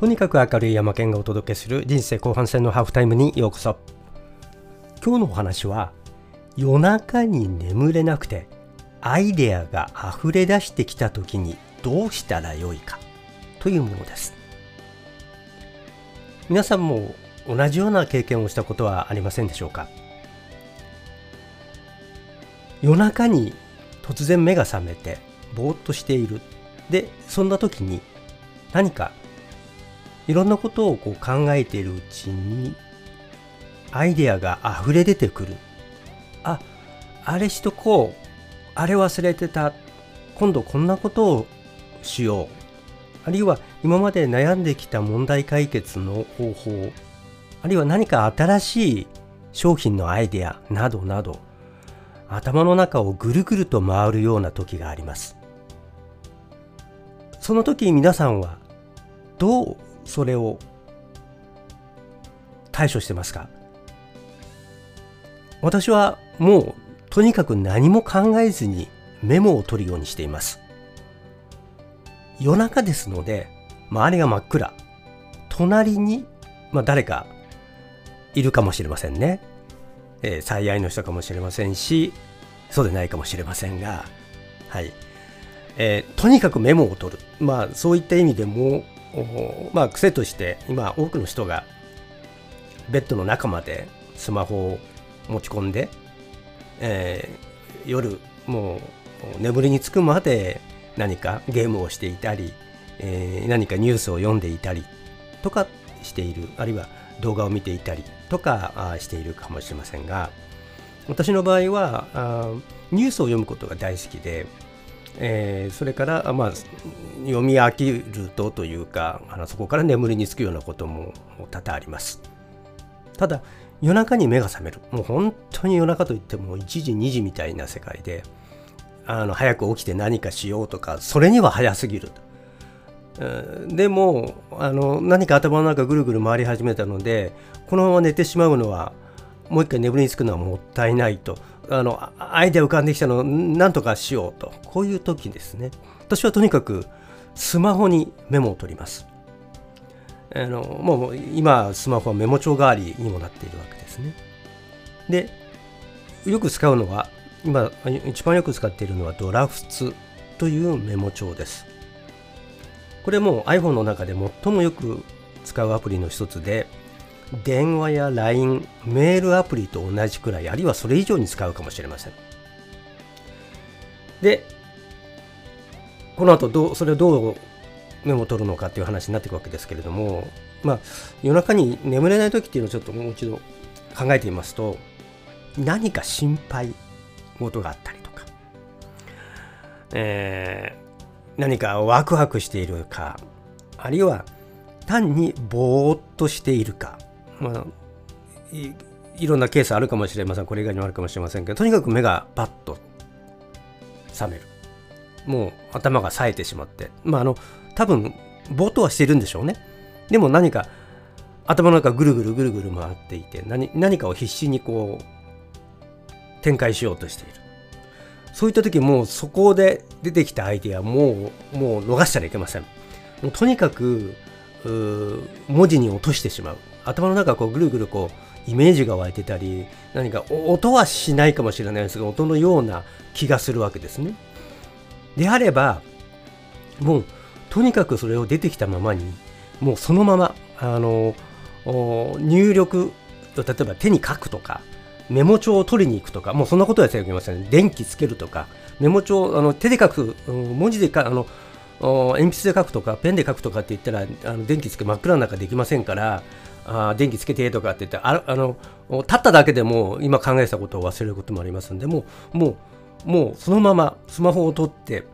とにかく明るい山県がお届けする人生後半戦のハーフタイムにようこそ。今日のお話は夜中に眠れなくてアイデアが溢れ出してきた時にどうしたらよいかというものです。皆さんも同じような経験をしたことはありませんでしょうか？夜中に突然目が覚めてぼーっとしている。でそんな時に何かいろんなことをこう考えているうちにアイデアが溢れ出てくる。ああれしとこう。あれ忘れてた。今度こんなことをしよう。あるいは今まで悩んできた問題解決の方法。あるいは何か新しい商品のアイデアなどなど。頭の中をぐるぐると回るような時があります。その時皆さんはどうそれを対処してますか？私はもうとにかく何も考えずにメモを取るようにしています。夜中ですので周りが真っ暗。隣に、まあ、誰かいるかもしれませんね、えー、最愛の人かもしれませんしそうでないかもしれませんがはい。えー、とにかくメモを取る。まあそういった意味でもまあ癖として今多くの人がベッドの中までスマホを持ち込んで、えー、夜もう眠りにつくまで何かゲームをしていたり、えー、何かニュースを読んでいたりとかしているあるいは動画を見ていたりとかしているかもしれませんが私の場合はニュースを読むことが大好きで、えー、それから、まあ、読み飽きるとというかあのそこから眠りにつくようなことも多々あります。ただ夜中に目が覚める。もう本当に夜中といっても1時2時みたいな世界であの早く起きて何かしようとかそれには早すぎるでもあの何か頭の中ぐるぐる回り始めたのでこのまま寝てしまうのはもう一回眠りにつくのはもったいないと。あのアイデア浮かんできたのを何とかしようと。こういう時ですね。私はとにかくスマホにメモを取ります。あのもう今スマホはメモ帳代わりにもなっているわけですね。でよく使うのは今一番よく使っているのはドラフツというメモ帳です。これも iPhone の中で最もよく使うアプリの一つで電話や LINE メールアプリと同じくらいあるいはそれ以上に使うかもしれません。でこの後どうそれをどうメモを取るのかっていう話になっていくわけですけれどもまあ夜中に眠れない時っていうのをちょっともう一度考えてみますと何か心配事があったりとか、えー、何かワクワクしているかあるいは単にぼーっとしているか、まあ、いいろんなケースあるかもしれません。これ以外にもあるかもしれませんけどとにかく目がパッと覚める。もう頭が冴えてしまって。まああの多分ぼっとはしてるんでしょうね。でも何か頭の中ぐるぐるぐるぐる回っていて何何かを必死にこう展開しようとしている。そういった時もうそこで出てきたアイデアもうもう逃したらいけません。もうとにかく文字に落としてしまう。頭の中こうぐるぐるこうイメージが湧いてたり何か音はしないかもしれないですが音のような気がするわけですねであればもうとにかくそれを出てきたままにもうそのままあの入力例えば手に書くとかメモ帳を取りに行くとか、もうそんなことやってはいけません。電気つけるとか、メモ帳、あの手で書く、文字でかあの鉛筆で書くとか、ペンで書くとかって言ったら、あの電気つけ真っ暗の中できませんから、あ電気つけてとかって言ってああの立っただけでも今考えたことを忘れることもありますんでもうもうもうそのままスマホを取って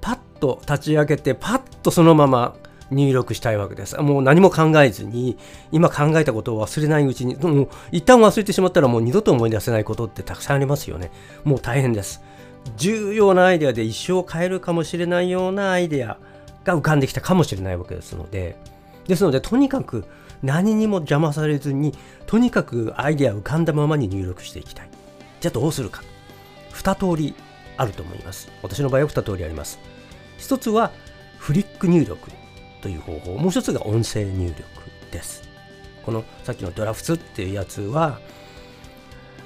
パッと立ち上げてパッとそのまま入力したいわけです。もう何も考えずに、今考えたことを忘れないうちに、もう一旦忘れてしまったらもう二度と思い出せないことってたくさんありますよね。もう大変です。重要なアイデアで一生変えるかもしれないようなアイデアが浮かんできたかもしれないわけですので、ですので、とにかく何にも邪魔されずに、とにかくアイデア浮かんだままに入力していきたい。じゃあどうするか。二通りあると思います。私の場合は二通りあります。一つはフリック入力という方法もう一つが音声入力ですこのさっきのドラフツっていうやつは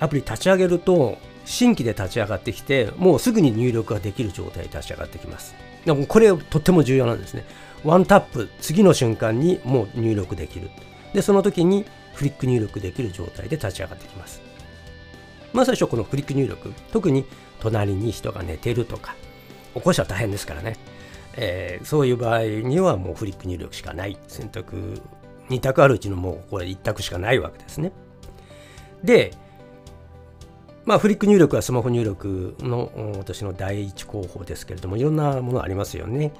アプリ立ち上げると新規で立ち上がってきてもうすぐに入力ができる状態で立ち上がってきますでもこれとっても重要なんですねワンタップ次の瞬間にもう入力できる。でその時にフリック入力できる状態で立ち上がってきます。まあ最初このフリック入力特に隣に人が寝てるとか起こしは大変ですからね、えー、そういう場合にはもうフリック入力しかない。選択2択あるうちのもうこれ1択しかないわけですね。でまあ、フリック入力はスマホ入力の私の第一候補ですけれどもいろんなものありますよね、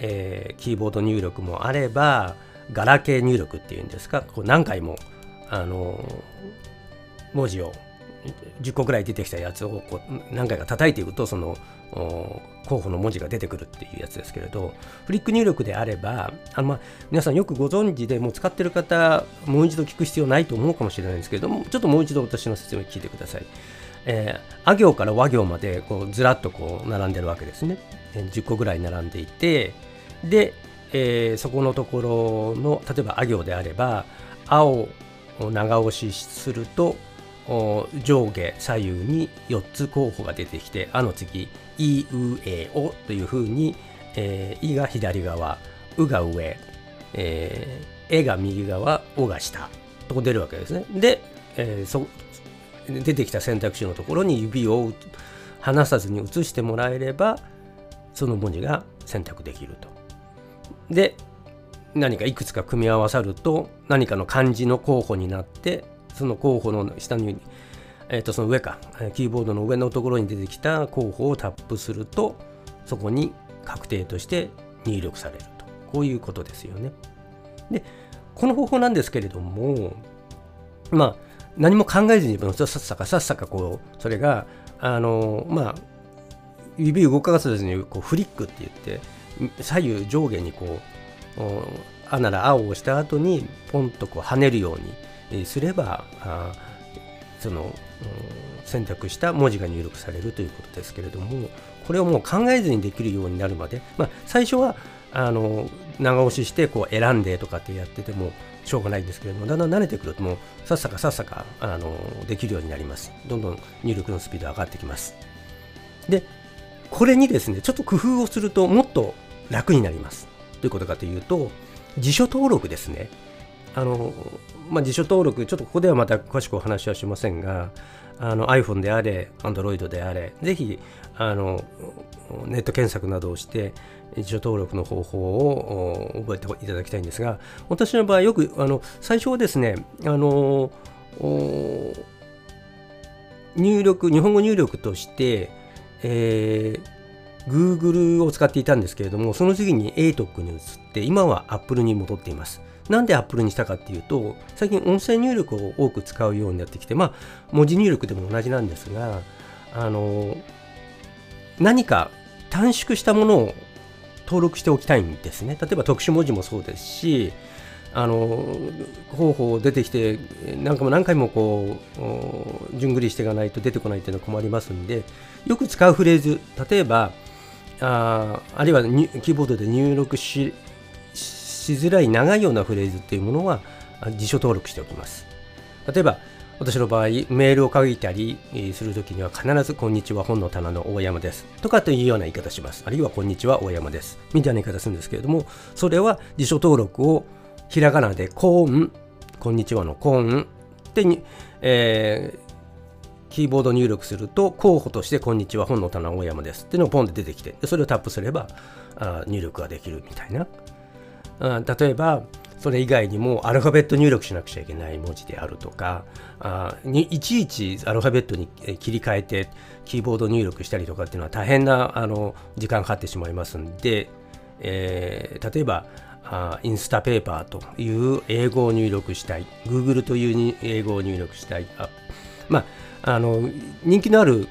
えー、キーボード入力もあればガラケー入力っていうんですかこう何回もあの文字を10個ぐらい出てきたやつをこう何回か叩いていくとその候補の文字が出てくるっていうやつですけれどフリック入力であればあの、まあ、皆さんよくご存知でもう使ってる方もう一度聞く必要ないと思うかもしれないんですけれどもちょっともう一度私の説明聞いてください。えー、あ行から和行までこうずらっとこう並んでるわけですね。10個ぐらい並んでいてで、えー、そこのところの例えばあ行であれば「青」を長押しすると上下左右に4つ候補が出てきて「あ」の次「い」「う」「え」「お」というふうに「えー、い」が左側「う」が上「えー、え」が右側「お」が下とこ出るわけですね。で、えー、そ出てきた選択肢のところに指を離さずに移してもらえればその文字が選択できると。で何かいくつか組み合わさると何かの漢字の候補になってその候補の下に、えー、とその上かキーボードの上のところに出てきた候補をタップするとそこに確定として入力されるとこういうことですよね。でこの方法なんですけれどもまあ何も考えずにさっさかさっさかこうそれがあのまあ指動かさずにこうフリックって言って左右上下にこう「あ」なら「あ」を押した後にポンとこう跳ねるようにすればあその、選択した文字が入力されるということですけれどもこれをもう考えずにできるようになるまで、まあ、最初はあの長押ししてこう選んでとかってやっててもしょうがないんですけれどもだんだん慣れてくるともうさっさかさっさかあのできるようになります。どんどん入力のスピード上がってきます。でこれにですねちょっと工夫をするともっと楽になります。どういうことかというと辞書登録ですね。あの、まあ、辞書登録ちょっとここではまた詳しくお話はしませんがあの iPhone であれ Android であれぜひあのネット検索などをして辞書登録の方法を覚えていただきたいんですが私の場合よくあの最初はですねあの入力日本語入力として、えー、Google を使っていたんですけれどもその次に ATOC に移って今は Apple に戻っていますなんで Apple にしたかっていうと最近音声入力を多く使うようになってきてまあ文字入力でも同じなんですがあの何か短縮したものを登録しておきたいんですね。例えば特殊文字もそうですし、あの方法出てきて何回も何回もこう順繰りしていかないと出てこないっていうのは困りますんでよく使うフレーズ例えばああるいはキーボードで入力しづらい長いようなフレーズっていうものは辞書登録しておきます例えば私の場合、メールを書いたりするときには必ず、こんにちは、本の棚の大山です。とかというような言い方します。あるいは、こんにちは、大山です。みたいな言い方するんですけれども、それは辞書登録をひらがなで、こん、こんにちはのこんってに、えー、キーボード入力すると、候補として、こんにちは、本の棚大山ですっていうのがポンで出てきて、それをタップすれば入力ができるみたいな。例えば、それ以外にもアルファベット入力しなくちゃいけない文字であるとかいちいちアルファベットに切り替えてキーボード入力したりとかっていうのは大変なあの時間かかってしまいますんで、えー、例えばインスタペーパーという英語を入力したい Google という英語を入力したいまああの人気のある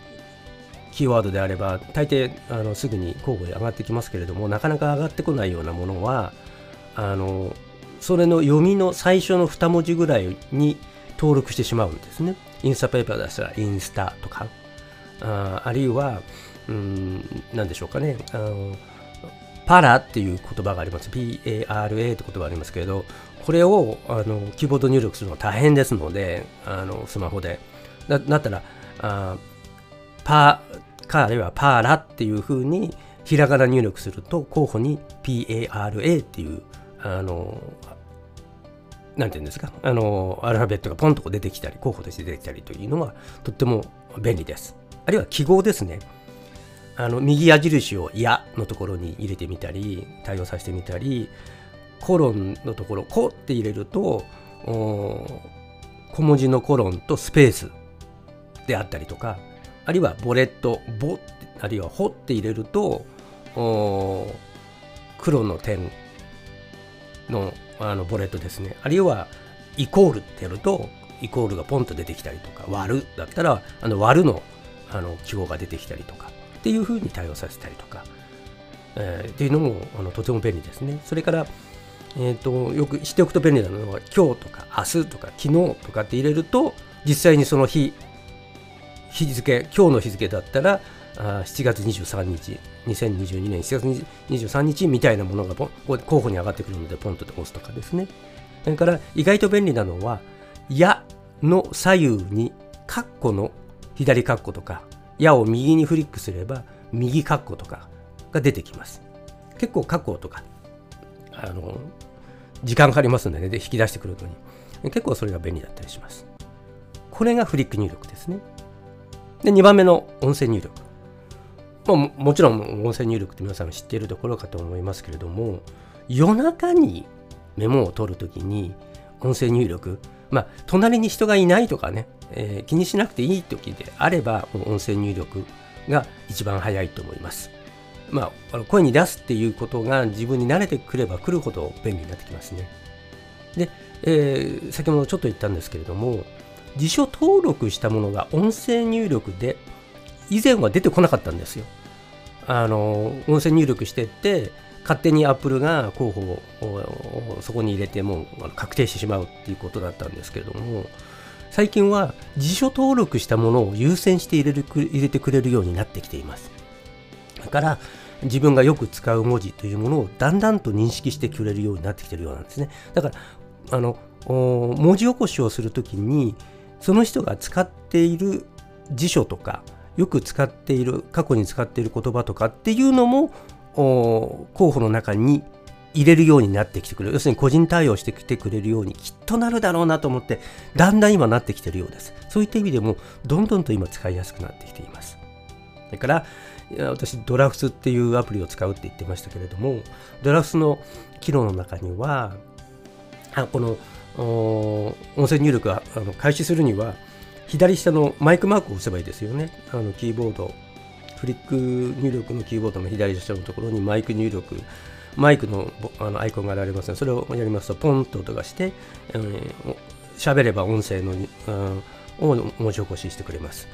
キーワードであれば大抵あのすぐに交互に上がってきますけれどもなかなか上がってこないようなものはあのそれの読みの最初の2文字ぐらいに登録してしまうんですね。インスタペーパーでしたらインスタとか、ああるいは、うん、何でしょうかね。あのパラっていう言葉があります。PARA って言葉がありますけれど、これをあのキーボード入力するのは大変ですので、あのスマホで。だだったら、あパーかあるいはパーラっていうふうにひらがな入力すると候補に PARA っていうあのなんていうんですか？あのアルファベットがポンとこ出てきたり候補として出てきたりというのはとっても便利です。あるいは記号ですね。あの右矢印を「や」のところに入れてみたり対応させてみたりコロンのところ「こ」って入れると小文字のコロンとスペースであったりとかあるいはボレット「ボ」あるいは「ほ」って入れると黒の点のあのボレットですねあるいはイコールってやるとイコールがポンと出てきたりとか割るだったらあの割るのあの記号が出てきたりとかっていうふうに対応させたりとか、えー、っていうのもあのとても便利ですね。それから、えーと、よく知っておくと便利なのは今日とか明日とか昨日とかって入れると実際にその日日付今日の日付だったらあ7月23日2022年7月23日みたいなものが候補に上がってくるのでポンと押すとかですねそれから意外と便利なのは「や」の左右にカッコの左カッコとか矢を右にフリックすれば右カッコとかが出てきます。結構カッコとかあの時間かかりますので、ね、引き出してくるのに結構それが便利だったりします。これがフリック入力ですね。で2番目の音声入力。ももちろん音声入力って皆さん知っているところかと思いますけれども夜中にメモを取るときに音声入力まあ隣に人がいないとかねえー、気にしなくていい時であれば、音声入力が一番早いと思います。まあ、声に出すっていうことが自分に慣れてくればくるほど便利になってきますね。で、えー、先ほどちょっと言ったんですけれども、辞書登録したものが音声入力で以前は出てこなかったんですよ。あの、音声入力してって、勝手にアップルが候補をそこに入れても確定してしまうっていうことだったんですけれども、最近は辞書登録したものを優先して入れる入れてくれるようになってきています。だから自分がよく使う文字というものをだんだんと認識してくれるようになってきてるようなんですね。だからあの文字起こしをするときにその人が使っている辞書とかよく使っている過去に使っている言葉とかっていうのも候補の中に入れるようになってきてくれる。要するに個人対応してきてくれるようにきっとなるだろうなと思って、だんだん今なってきてるようです。そういった意味でも、どんどんと今使いやすくなってきています。それから、私、ドラフスっていうアプリを使うって言ってましたけれども、ドラフスの機能の中には、あこの音声入力があの開始するには、左下のマイクマークを押せばいいですよね。あのキーボード、フリック入力のキーボードの左下のところにマイク入力、マイクのあのアイコンが現れますので、それをやりますと、ポンと音がして、喋、えー、れば音声の、うん、を文字起こししてくれます。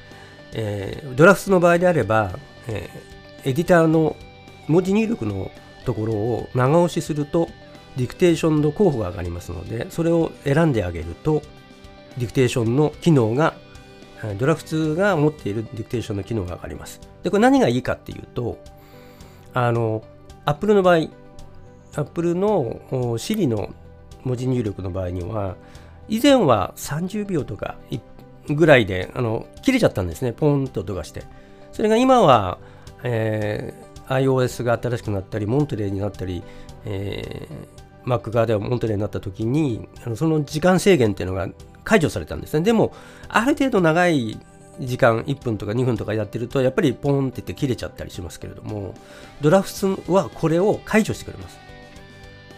えー、ドラフトの場合であれば、えー、エディターの文字入力のところを長押しすると、ディクテーションの候補が上がりますので、それを選んであげると、ディクテーションの機能が、ドラフトが持っているディクテーションの機能が上がります。で、これ何がいいかっていうと、あの、Apple の場合、Apple の Siri の文字入力の場合には、以前は30秒とかぐらいであの切れちゃったんですね、ポンと音がして。それが今は、えー、iOS が新しくなったり、モントレーになったり、えー、Mac 側ではモントレーになった時に、その時間制限っていうのが解除されたんですね。でも、ある程度長い時間1分とか2分とかやってるとやっぱりポンって言って切れちゃったりしますけれどもドラフトはこれを解除してくれます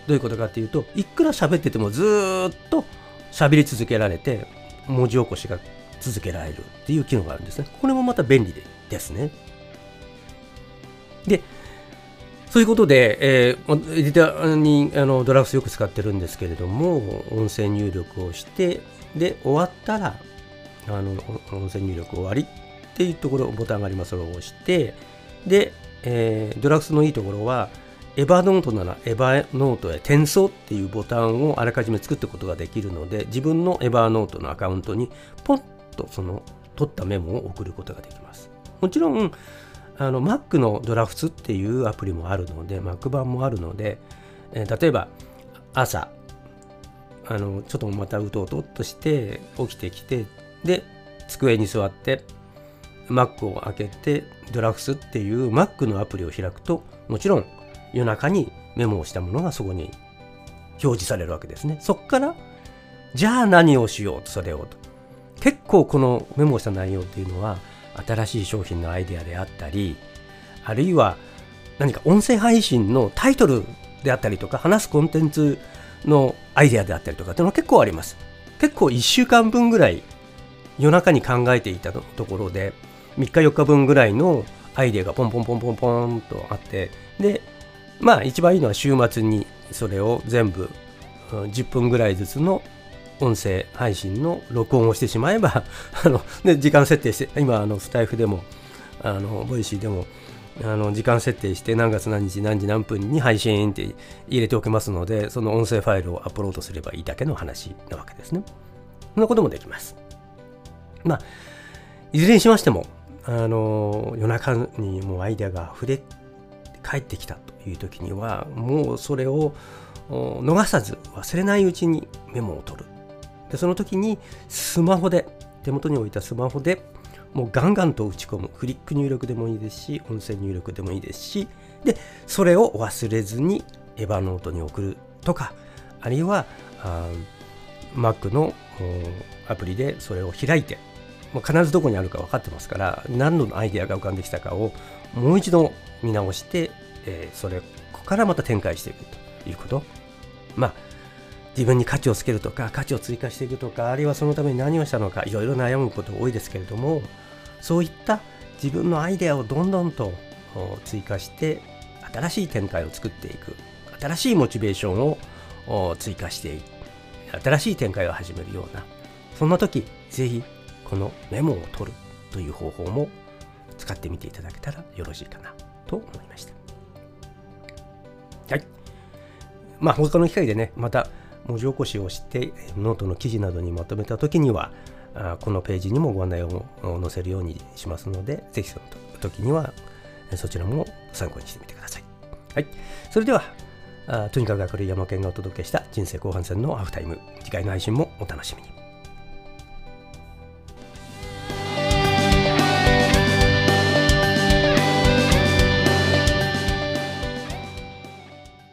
どういうことかっていうといくら喋っててもずっと喋り続けられて文字起こしが続けられるっていう機能があるんですね。これもまた便利ですね。で、そういうことで、えー、エディターにあのドラフトよく使ってるんですけれども、音声入力をして、で、終わったら、あの音声入力終わりっていうところ、ボタンがあります。それを押して、で、えー、ドラフトのいいところは、エヴァノートならエヴァノートへ転送っていうボタンをあらかじめ作ってことができるので自分のエヴァノートのアカウントにポンとその取ったメモを送ることができます。もちろんあの Mac のドラフツっていうアプリもあるので Mac 版もあるので、えー、例えば朝あのちょっとまたうとうとっとして起きてきてで机に座って Mac を開けてドラフツっていう Mac のアプリを開くともちろん夜中にメモをしたものがそこに表示されるわけですね。そこからじゃあ何をしようとそれをと。結構このメモした内容っていうのは新しい商品のアイデアであったりあるいは何か音声配信のタイトルであったりとか話すコンテンツのアイデアであったりとかっていうのは結構あります。結構1週間分ぐらい夜中に考えていたところで3日4日分ぐらいのアイデアがポンポンポンポンポンとあってでまあ一番いいのは週末にそれを全部10分ぐらいずつの音声配信の録音をしてしまえば あの、で、時間設定して、今、あの、スタイフでも、あの、 Voicy でも、あの、時間設定して何月何日何時何分に配信って入れておけますので、その音声ファイルをアップロードすればいいだけの話なわけですね。そんなこともできます。まあ、いずれにしましても、あの、夜中にもうアイデアが溢れ返ってきたという時には、もうそれを逃さず忘れないうちにメモを取る。でその時にスマホで手元に置いたスマホでもうガンガンと打ち込む。フリック入力でもいいですし音声入力でもいいですしでそれを忘れずにエヴァノートに送るとかあるいはあ Mac のアプリでそれを開いてもう必ずどこにあるか分かってますから何度のアイデアが浮かんできたかをもう一度見直して、えー、それからまた展開していくということ。まあ自分に価値をつけるとか価値を追加していくとかあるいはそのために何をしたのかいろいろ悩むこと多いですけれどもそういった自分のアイデアをどんどんと追加して新しい展開を作っていく。新しいモチベーションを追加していく。新しい展開を始めるようなそんな時ぜひこのメモを取るという方法も使ってみていただけたらよろしいかなと思いました。はい。まあ他の機会でねまた文字起こしをしてノートの記事などにまとめた時にはこのページにもご案内を載せるようにしますのでぜひその時にはそちらも参考にしてみてください。はい、それではとにかく明るい山県がお届けした人生後半戦のハーフタイム次回の配信もお楽しみに。